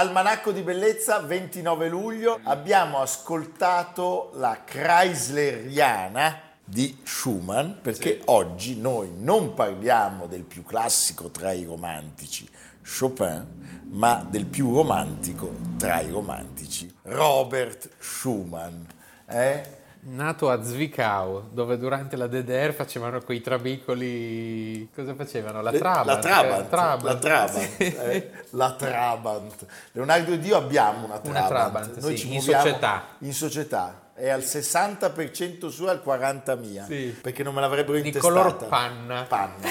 Almanacco di Bellezza, 29 luglio, abbiamo ascoltato la Chrysleriana di Schumann, perché sì. oggi noi non parliamo del più classico tra i romantici, Chopin, ma del più romantico tra i romantici, Robert Schumann. Eh? Nato a Zwickau, dove durante la DDR facevano quei trabicoli. Cosa facevano? La Trabant. La Trabant. Trabant. La Trabant. Sì. Eh, la Trabant. Leonardo ed io abbiamo una Trabant. Una Trabant, Noi sì, ci in società. In società. È al 60% sua e al 40% mia. Sì. Perché non me l'avrebbero intestata. Di color panna. Panna.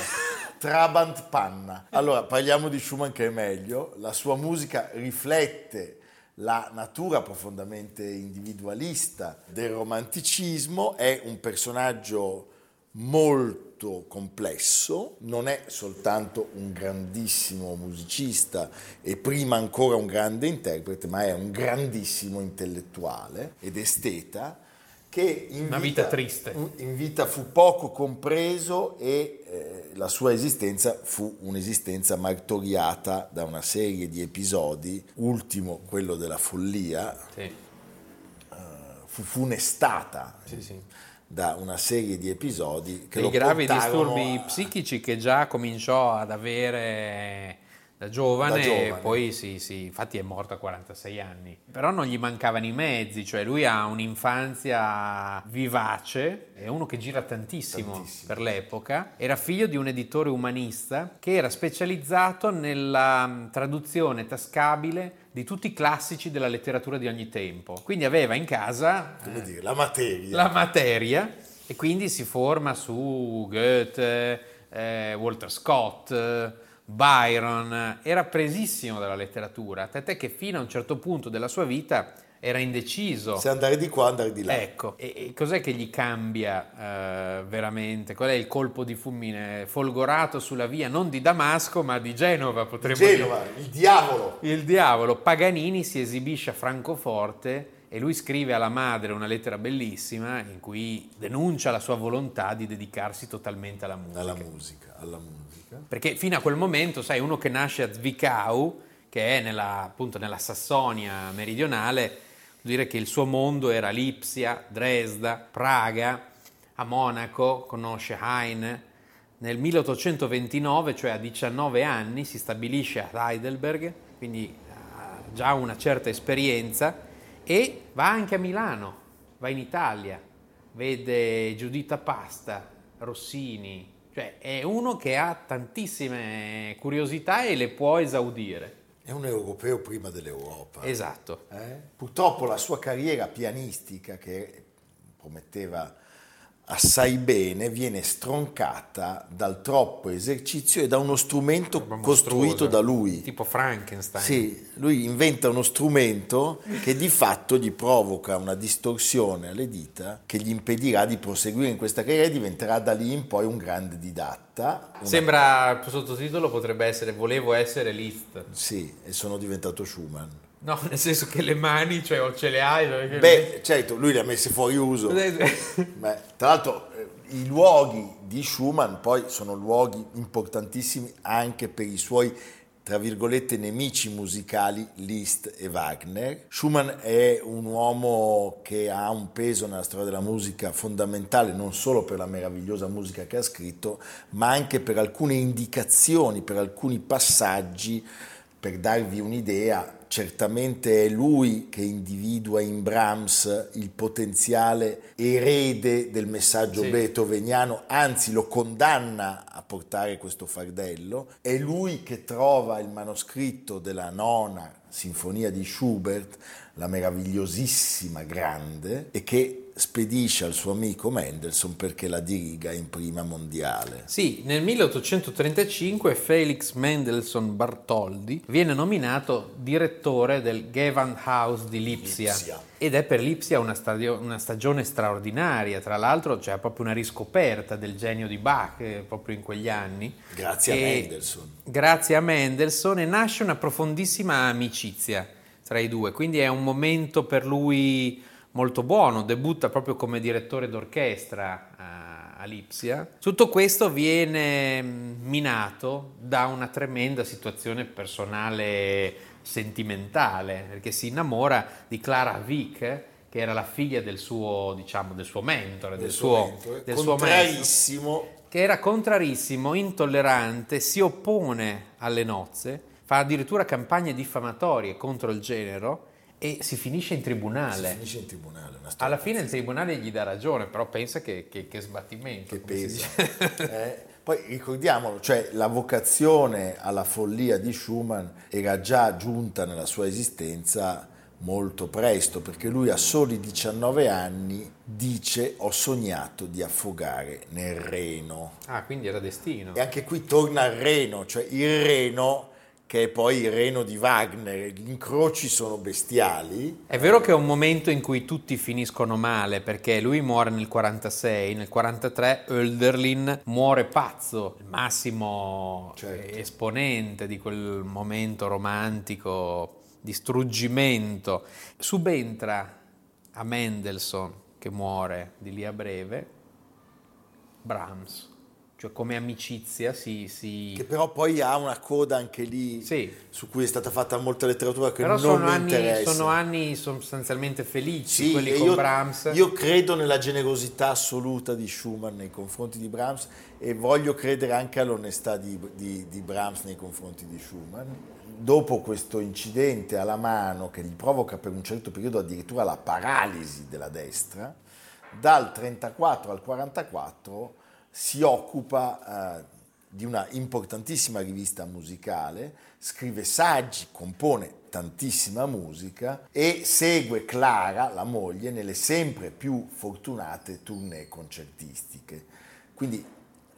Trabant panna. Allora, parliamo di Schumann che è meglio. La sua musica riflette la natura profondamente individualista del romanticismo, è un personaggio molto complesso, non è soltanto un grandissimo musicista e prima ancora un grande interprete, ma è un grandissimo intellettuale ed esteta che in Una vita, vita triste. In vita fu poco compreso e eh, la sua esistenza fu un'esistenza martoriata da una serie di episodi, ultimo quello della follia, sì. eh, fu funestata. Sì, sì da una serie di episodi che Dei gravi disturbi a... psichici che già cominciò ad avere da giovane, da giovane. poi sì, sì, infatti è morto a 46 anni. Però non gli mancavano i mezzi, cioè lui ha un'infanzia vivace, è uno che gira tantissimo, tantissimo, per l'epoca. Era figlio di un editore umanista che era specializzato nella mm, traduzione tascabile di tutti i classici della letteratura di ogni tempo. Quindi aveva in casa Come dire, la materia. La materia e quindi si forma su Goethe, eh, Walter Scott Byron era presissimo dalla letteratura, tant'è che fino a un certo punto della sua vita era indeciso. Se andare di qua, andare di là. Ecco, e, e cos'è che gli cambia eh, veramente? Qual è il colpo di fulmine folgorato sulla via non di Damasco, ma di Genova, potremmo Genova, dire. il diavolo. Il diavolo. Paganini si esibisce a Francoforte e lui scrive alla madre una lettera bellissima in cui denuncia la sua volontà di dedicarsi totalmente alla musica. Alla musica, alla musica. Perché fino a quel momento, sai, uno che nasce a Zwickau, che è nella, appunto nella Sassonia meridionale, vuol dire che il suo mondo era Lipsia, Dresda, Praga, a Monaco conosce Heine. Nel 1829, cioè a 19 anni, si stabilisce a Heidelberg, quindi ha già una certa esperienza, e va anche a Milano, va in Italia, vede Giuditta Pasta, Rossini, cioè è uno che ha tantissime curiosità e le può esaudire. È un europeo prima dell'Europa. Esatto. Eh? Purtroppo la sua carriera pianistica, che prometteva assai bene, viene stroncata dal troppo esercizio e da uno strumento costruito da lui. Tipo Frankenstein. Sì, lui inventa uno strumento che di fatto gli provoca una distorsione alle dita che gli impedirà di proseguire in questa carriera e diventerà da lì in poi un grande didatta. Una... Sembra, il sottotitolo potrebbe essere Volevo essere Liszt. Sì, e sono diventato Schumann. No, nel senso che le mani, cioè, o ce le hai. Beh, certo, lui le ha messe fuori uso. Beh, tra l'altro, eh, i luoghi di Schumann poi sono luoghi importantissimi anche per i suoi tra virgolette, nemici musicali Liszt e Wagner. Schumann è un uomo che ha un peso nella storia della musica fondamentale non solo per la meravigliosa musica che ha scritto, ma anche per alcune indicazioni, per alcuni passaggi, per darvi un'idea certamente è lui che individua in Brahms il potenziale erede del messaggio sì. beethoveniano, anzi lo condanna a portare questo fardello, è lui che trova il manoscritto della nona sinfonia di Schubert, la meravigliosissima grande, e che spedisce al suo amico Mendelssohn perché la diriga in prima mondiale. Sì, nel 1835 Felix Mendelssohn Bartholdi viene nominato direttore del Gewandhaus di Lipsia. Lipsia. Ed è per Lipsia una, stadio, una, stagione straordinaria, tra l'altro c'è proprio una riscoperta del genio di Bach eh, proprio in quegli anni. Grazie e, a Mendelssohn. Grazie a Mendelssohn e nasce una profondissima amicizia tra i due, quindi è un momento per lui molto buono, debutta proprio come direttore d'orchestra a, a Lipsia. Tutto questo viene mm, minato da una tremenda situazione personale sentimentale, perché si innamora di Clara Vick, che era la figlia del suo, diciamo, del suo mentore, del, del suo, mentore. del suo maestro, che era contrarissimo, intollerante, si oppone alle nozze, fa addirittura campagne diffamatorie contro il genero e si finisce in tribunale. Si finisce in tribunale. Alla fine il tribunale gli dà ragione, però pensa che, che, che sbattimento. Che peso. eh, poi ricordiamolo, cioè la vocazione alla follia di Schumann era già giunta nella sua esistenza molto presto, perché lui a soli 19 anni dice ho sognato di affogare nel Reno. Ah, quindi era destino. E anche qui torna al Reno, cioè il Reno che è poi il reno di Wagner, gli incroci sono bestiali. È vero che è un momento in cui tutti finiscono male, perché lui muore nel 46, nel 43 Hölderlin muore pazzo, il massimo certo. esponente di quel momento romantico di struggimento. Subentra a Mendelssohn, che muore di lì a breve, Brahms cioè come amicizia si, si... Che però poi ha una coda anche lì sì. su cui è stata fatta molta letteratura che però non sono mi anni, interessa. sono anni sostanzialmente felici, sì, quelli con io, Brahms. Io credo nella generosità assoluta di Schumann nei confronti di Brahms e voglio credere anche all'onestà di, di, di Brahms nei confronti di Schumann. Dopo questo incidente alla mano che gli provoca per un certo periodo addirittura la paralisi della destra, dal 34 al 44 si occupa eh, di una importantissima rivista musicale, scrive saggi, compone tantissima musica e segue Clara, la moglie, nelle sempre più fortunate tournée concertistiche. Quindi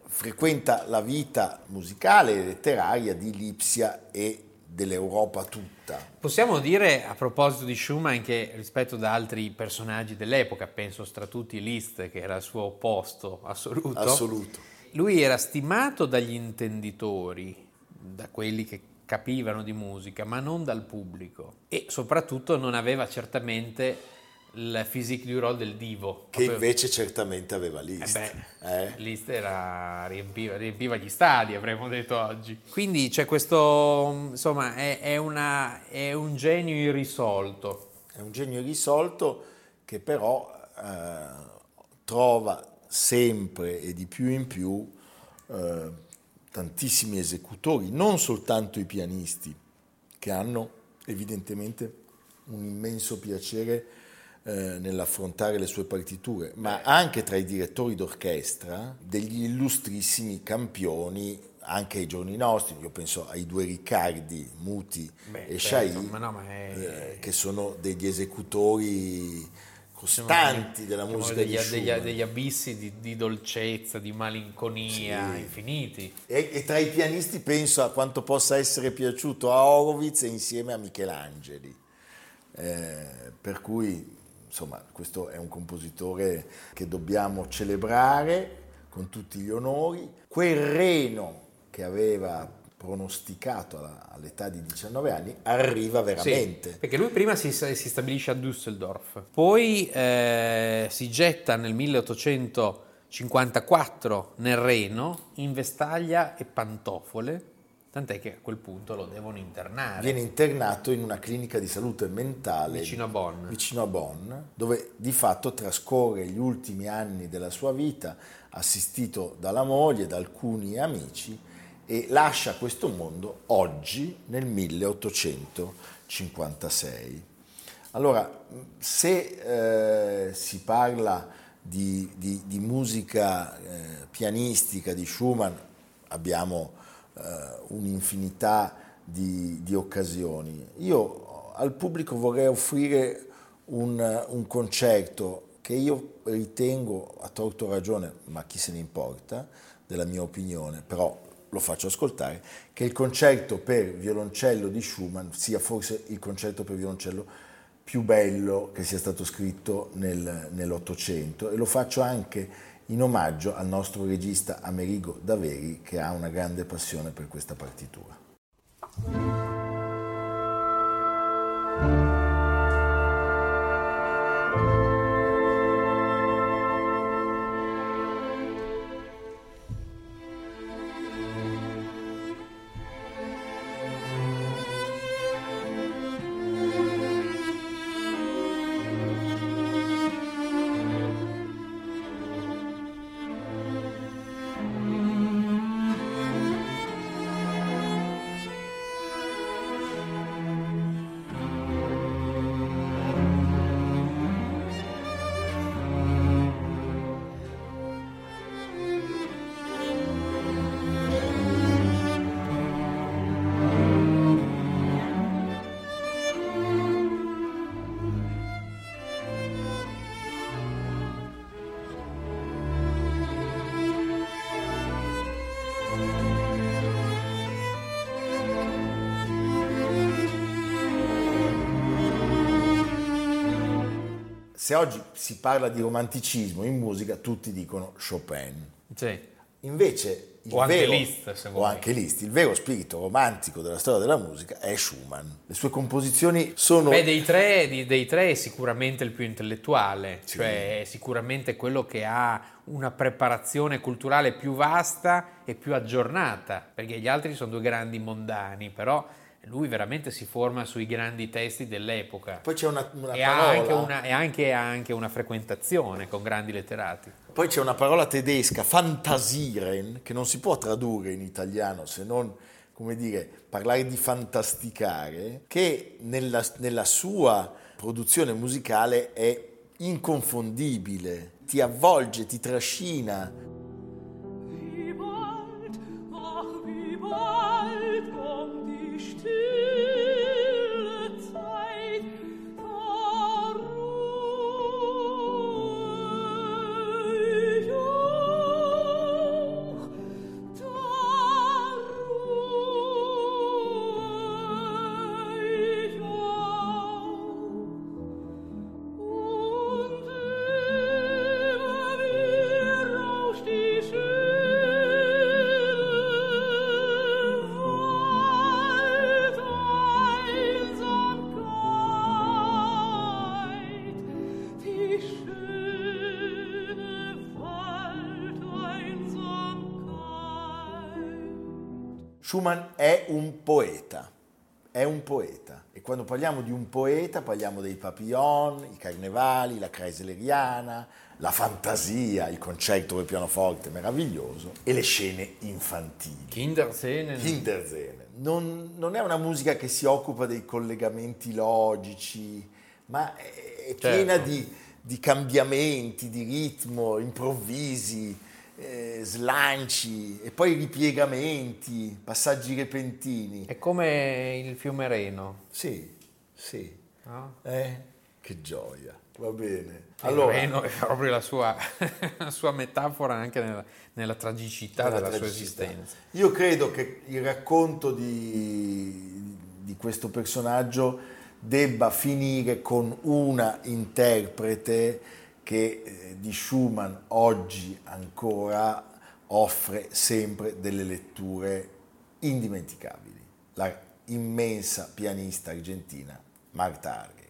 frequenta la vita musicale e letteraria di Lipsia e dell'Europa tutta. Possiamo dire a proposito di Schumann che rispetto ad altri personaggi dell'epoca, penso tra tutti Liszt che era il suo opposto assoluto, assoluto. lui era stimato dagli intenditori, da quelli che capivano di musica, ma non dal pubblico e soprattutto non aveva certamente il physique du role del divo. Che proprio... invece certamente aveva Liszt. Eh beh, eh? Liszt era, riempiva, riempiva, gli stadi, avremmo detto oggi. Quindi c'è questo, insomma, è, è, una, è, un genio irrisolto. È un genio irrisolto che però eh, trova sempre e di più in più eh, tantissimi esecutori, non soltanto i pianisti, che hanno evidentemente un immenso piacere eh, nell'affrontare le sue partiture, ma anche tra i direttori d'orchestra degli illustrissimi campioni anche ai giorni nostri, io penso ai due Riccardi, Muti Beh, e certo, no, è... eh, che sono degli esecutori costanti della musica degli, degli, degli, abissi di, di, dolcezza, di malinconia sì. infiniti. E, e, tra i pianisti penso a quanto possa essere piaciuto a Horowitz insieme a Michelangeli. Eh, per cui insomma, questo è un compositore che dobbiamo celebrare con tutti gli onori. Quel reno che aveva pronosticato all'età di 19 anni arriva veramente. Sì, perché lui prima si, si, stabilisce a Düsseldorf, poi eh, si getta nel 1854 nel Reno in vestaglia e pantofole Tant'è che a quel punto lo devono internare. Viene internato in una clinica di salute mentale vicino a Bonn. Vicino a Bonn, dove di fatto trascorre gli ultimi anni della sua vita assistito dalla moglie, da alcuni amici e lascia questo mondo oggi nel 1856. Allora, se eh, si parla di, di, di musica eh, pianistica di Schumann, abbiamo eh, un'infinità di, di, occasioni. Io al pubblico vorrei offrire un, un concerto che io ritengo, a torto ragione, ma chi se ne importa della mia opinione, però lo faccio ascoltare, che il concerto per violoncello di Schumann sia forse il concerto per violoncello più bello che sia stato scritto nel, nell'Ottocento e lo faccio anche in omaggio al nostro regista Amerigo Daveri che ha una grande passione per questa partitura. Se oggi si parla di romanticismo in musica, tutti dicono Chopin. Sì. Invece il o vero, anche Liszt, o anche Liszt, il vero spirito romantico della storia della musica è Schumann. Le sue composizioni sono... Beh, dei tre, dei tre è sicuramente il più intellettuale, sì. cioè è sicuramente quello che ha una preparazione culturale più vasta e più aggiornata, perché gli altri sono due grandi mondani, però lui veramente si forma sui grandi testi dell'epoca. Poi c'è una, una e parola. Ha anche una, e anche, ha anche una frequentazione con grandi letterati. Poi c'è una parola tedesca, fantasieren, che non si può tradurre in italiano se non, come dire, parlare di fantasticare, che nella, nella sua produzione musicale è inconfondibile, ti avvolge, ti trascina. Schumann è un poeta, è un poeta. E quando parliamo di un poeta parliamo dei papillon, i carnevali, la kreisleriana, la fantasia, il concerto per pianoforte meraviglioso e le scene infantili. Kinderscenen. Kinderscene. Non, non è una musica che si occupa dei collegamenti logici, ma è piena Certo. di, di cambiamenti, di ritmo, improvvisi, eh, slanci e poi ripiegamenti, passaggi repentini. È come il fiume Reno. Sì, sì. no? Eh, che gioia. Va bene. Allora, Reno è proprio la sua, la sua metafora anche nella, nella tragicità della sua tragicità. esistenza. Io credo che il racconto di, di questo personaggio debba finire con una interprete che eh, di Schumann oggi ancora offre sempre delle letture indimenticabili. La immensa pianista argentina Marta Argerich.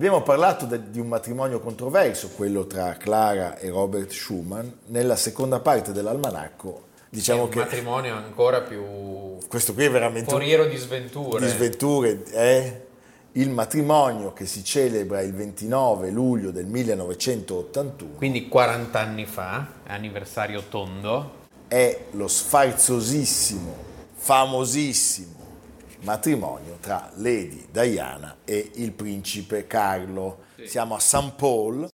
Abbiamo parlato de- di un matrimonio controverso, quello tra Clara e Robert Schumann. Nella seconda parte dell'almanacco diciamo è un che matrimonio ancora più questo qui è veramente foriero di sventure. di sventure è il matrimonio che si celebra il 29 luglio del 1981 Quindi 40 anni fa, anniversario tondo, è lo sfarzosissimo, famosissimo matrimonio tra Lady Diana e il principe Carlo. Siamo a St. Paul.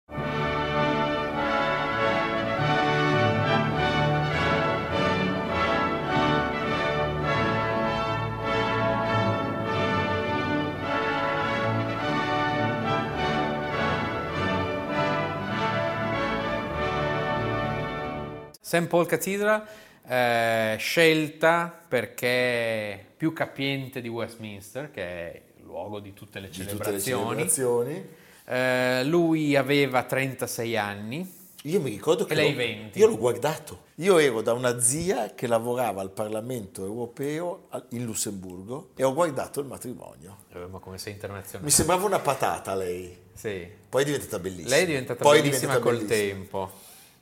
St. Paul Cathedral, eh, scelta perché più capiente di Westminster, che è il luogo di tutte le di tutte le celebrazioni. celebrazioni. Eh, lui aveva 36 anni, Io mi ricordo che E lei l'ho- 20. io l'ho guardato. Io ero da una zia che lavorava al Parlamento europeo in Lussemburgo e ho guardato il matrimonio. Eh, ma come sei internazionale. Mi sembrava una patata lei. Sì. Poi è diventata bellissima. Lei è diventata Poi è bellissima diventata col bellissima. tempo.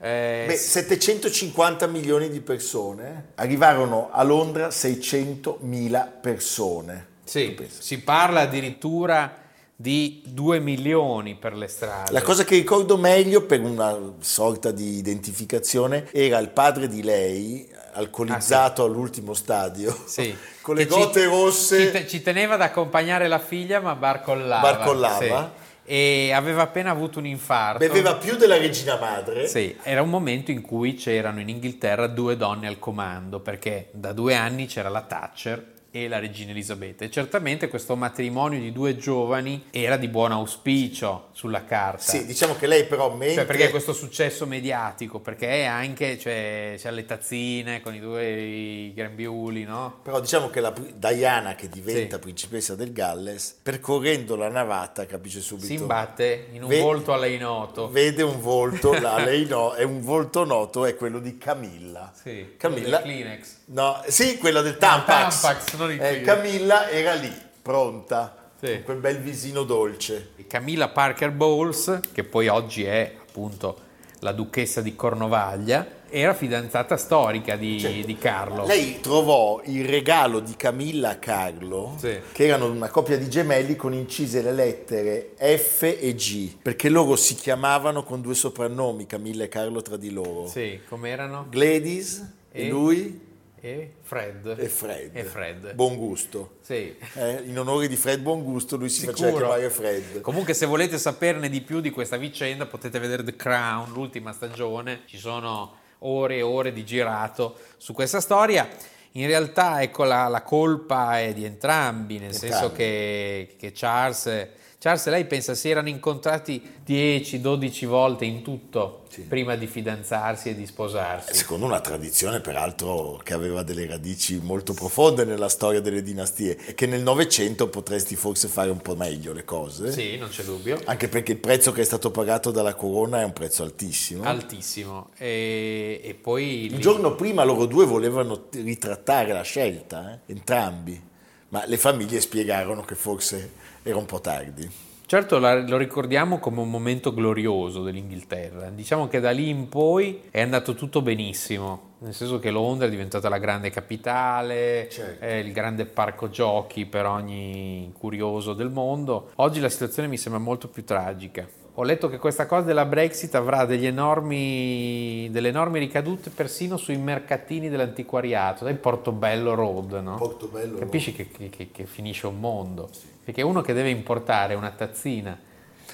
Eh, Beh, 750 milioni di persone, arrivarono a Londra 600.000 persone. sì, si parla addirittura di 2 milioni per le strade. La cosa che ricordo meglio per una sorta di identificazione era il padre di lei, alcolizzato all'ultimo stadio, Ah, Sì. con le Che ci- gote rosse. Ci, te- ci teneva ad accompagnare la figlia, ma barcollava. Barcollava. sì. E aveva appena avuto un infarto. Beveva più della regina madre. Sì, era un momento in cui c'erano in Inghilterra due donne al comando, perché da due anni c'era la Thatcher e la regina Elisabetta. E certamente questo matrimonio di due giovani era di buon auspicio sulla carta. Sì, diciamo che lei però mentre... Cioè, perché questo successo mediatico? Perché è anche, cioè, c'è le tazzine con i due grembiuli, no? Però diciamo che la Diana che diventa Sì. principessa del Galles, percorrendo la navata, capisce subito... Si imbatte in un Ve- volto a lei noto. Vede un volto, la, lei no, è un volto noto, è quello di Camilla. Sì, Camilla, quello Kleenex. no, sì, quella del Tampax. Tampax, Eh. Camilla era lì, pronta, Sì. con quel bel visino dolce. Camilla Parker Bowles, che poi oggi è appunto la duchessa di Cornovaglia, era fidanzata storica di, Cioè, di Carlo. Lei trovò il regalo di Camilla a Carlo, Sì. che erano una coppia di gemelli con incise le lettere F e G, perché loro si chiamavano con due soprannomi, Camilla e Carlo tra di loro. Sì, come Gladys e, E? lui E Fred. e Fred. E Fred. Buon gusto. Sì. Eh, in onore di Fred Buongusto lui si Sicuro. faceva chiamare Fred. Comunque se volete saperne di più di questa vicenda potete vedere The Crown, l'ultima stagione, ci sono ore e ore di girato su questa storia. In realtà ecco la, la colpa è di entrambi, nel Entrambi. senso che, che Charles, Charles e lei pensa si erano incontrati 10-12 volte in tutto Sì. prima di fidanzarsi e di sposarsi. Secondo una tradizione peraltro che aveva delle radici molto profonde nella storia delle dinastie e che nel Novecento potresti forse fare un po' meglio le cose. Sì, non c'è dubbio. Anche perché il prezzo che è stato pagato dalla corona è un prezzo altissimo. Altissimo. E, e poi... Il giorno prima loro due volevano ritrattare la scelta, eh, entrambi, ma le famiglie spiegarono che forse era un po' tardi. Certo, lo ricordiamo come un momento glorioso dell'Inghilterra. Diciamo che da lì in poi è andato tutto benissimo, nel senso che Londra è diventata la grande capitale, Certo. è il grande parco giochi per ogni curioso del mondo. Oggi la situazione mi sembra molto più tragica. Ho letto che questa cosa della Brexit avrà degli enormi, delle enormi ricadute persino sui mercatini dell'antiquariato, dai Portobello Road, no? Portobello Capisci che, che- che- che finisce un mondo? Perché uno che deve importare una tazzina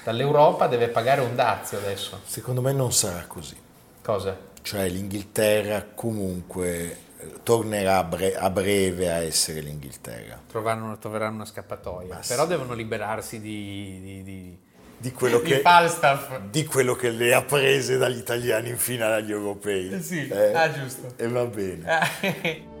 dall'Europa deve pagare un dazio adesso. Secondo me non sarà così. Cosa? Cioè l'Inghilterra comunque eh, tornerà a, bre- a breve a essere l'Inghilterra. Troveranno, troveranno una scappatoia. Ma Però sì. devono liberarsi di, di, di, Di quello, che, di quello che le ha prese dagli italiani in finale agli europei. Eh sì, Eh? ah, giusto. E va bene.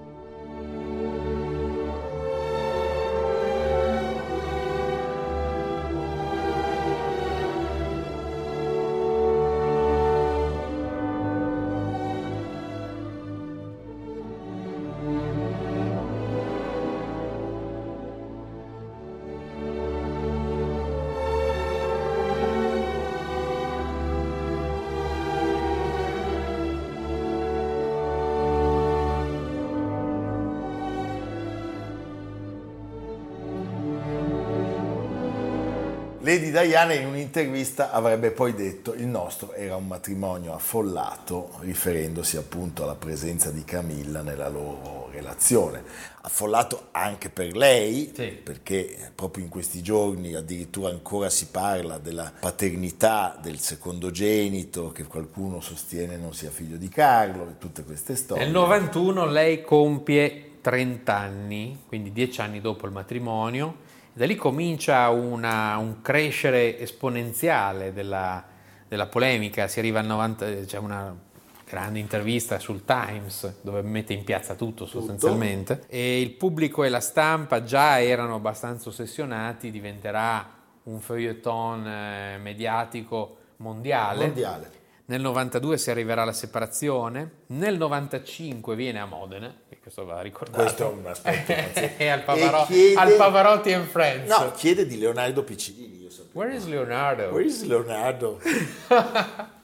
Lady Diana in un'intervista avrebbe poi detto il nostro era un matrimonio affollato, riferendosi appunto alla presenza di Camilla nella loro relazione. Affollato anche per lei, Sì. perché proprio in questi giorni addirittura ancora si parla della paternità del secondogenito, che qualcuno sostiene non sia figlio di Carlo, e tutte queste storie. Nel 91 lei compie 30 anni, quindi 10 anni dopo il matrimonio, da lì comincia una- un crescere esponenziale della, della polemica, si arriva al 90, c'è una grande intervista sul Times dove mette in piazza tutto sostanzialmente e il pubblico e la stampa già erano abbastanza ossessionati, diventerà un feuilleton eh, mediatico mondiale. mondiale. Nel 92 si arriverà alla separazione, nel 95 viene a Modena, e questo va ricordato. Questo è un aspetto e al, E Pavaro- chiede- al Pavarotti and Friends. No, chiede di Leonardo Piccinini, io sapevo. Where is Leonardo? Where is Leonardo?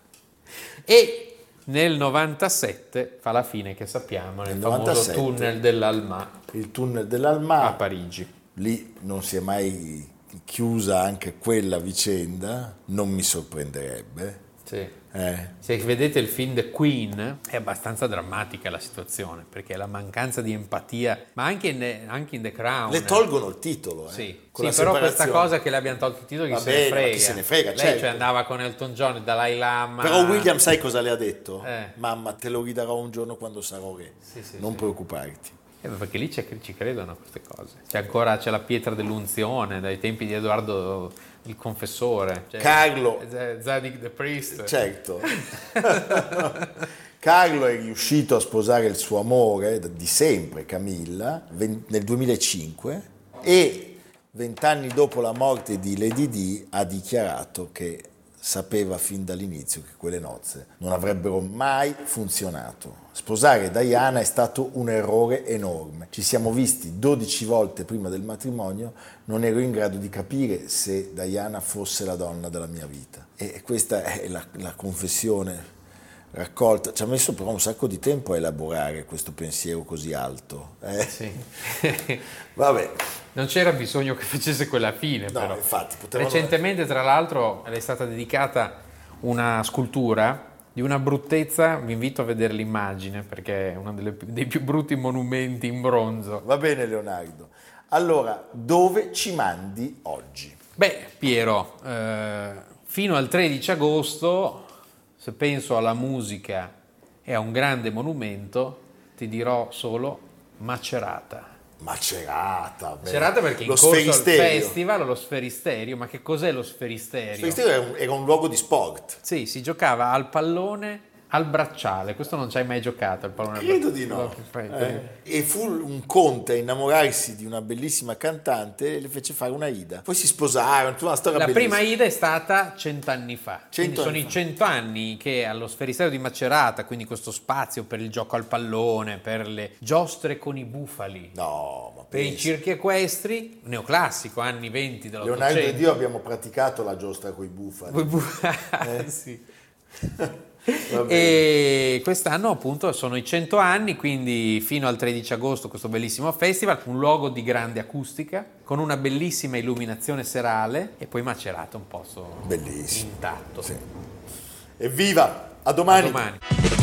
E nel 97 fa la fine che sappiamo nel Nel famoso 97. tunnel dell'Alma Il tunnel a dell'Alma, Parigi. lì non si è mai chiusa anche quella vicenda, non mi sorprenderebbe. Sì. Eh, Se vedete il film The Queen è abbastanza drammatica la situazione perché la mancanza di empatia, ma anche in, anche in The Crown. Le tolgono il titolo, eh, Sì, sì però questa cosa che le abbiano tolto il titolo chi se bene, ne frega. chi se ne frega, Lei certo. cioè, andava con Elton John, Dalai Lama. Però William sai cosa le ha detto? Eh. Mamma, te lo ridarò un giorno quando sarò re. Sì, sì, non preoccuparti. Eh, perché lì ci credono queste cose. C'è ancora c'è la pietra dell'unzione dai tempi di Edoardo il confessore. C'è- Carlo. Zadig the Priest. Certo. Carlo è riuscito a sposare il suo amore di sempre, Camilla, nel 2005 e vent'anni dopo la morte di Lady Di ha dichiarato che sapeva fin dall'inizio che quelle nozze non avrebbero mai funzionato. Sposare Diana è stato un errore enorme. Ci siamo visti 12 volte prima del matrimonio, non ero in grado di capire se Diana fosse la donna della mia vita. E questa è la, la confessione raccolta. Ci ha messo però un sacco di tempo a elaborare questo pensiero così alto. eh? Sì. Vabbè, Non c'era bisogno che facesse quella fine, No, però. infatti, Recentemente, tra l'altro, le è stata dedicata una scultura di una bruttezza. Vi invito a vedere l'immagine perché è uno delle- dei più brutti monumenti in bronzo. va bene Leonardo. Allora, dove ci mandi oggi? Beh, Piero, eh, fino al 13 agosto, se penso alla musica e a un grande monumento, ti dirò solo Macerata. Macerata. beh. Macerata perché in lo corso al festival lo sferisterio, ma che cos'è lo Lo sferisterio? sferisterio era un, era un luogo di sport. Sì, si giocava al pallone al bracciale, questo non ci hai mai giocato al pallone al Credo di no. Eh, E fu un conte a innamorarsi di una bellissima cantante e le fece fare una ida. Poi si sposarono, una storia La bellissima. prima Ida è stata cent'anni fa. Cento sono i fa. cento anni che allo sferisterio di Macerata, quindi questo spazio per il gioco al pallone, per le giostre con i bufali, No, ma per i circhi equestri, neoclassico, anni 20 Leonardo dell'Ottocento. ed io abbiamo praticato la giostra coi bufali. Quei bu- sì. Va bene. E quest'anno appunto sono i 100 anni, quindi fino al 13 agosto questo bellissimo festival, un luogo di grande acustica, con una bellissima illuminazione serale e poi Macerata un posto Bellissimo. intatto. Sì. Evviva! A A domani!